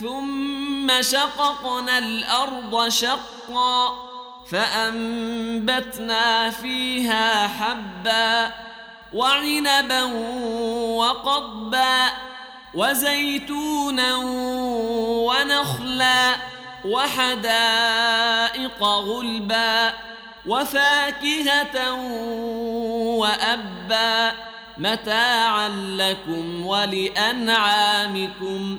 ثم شققنا الأرض شقا فأنبتنا فيها حبا وعنبا وقضبا وزيتونا ونخلا وحدائق غلبا وفاكهة وأبا متاعا لكم ولأنعامكم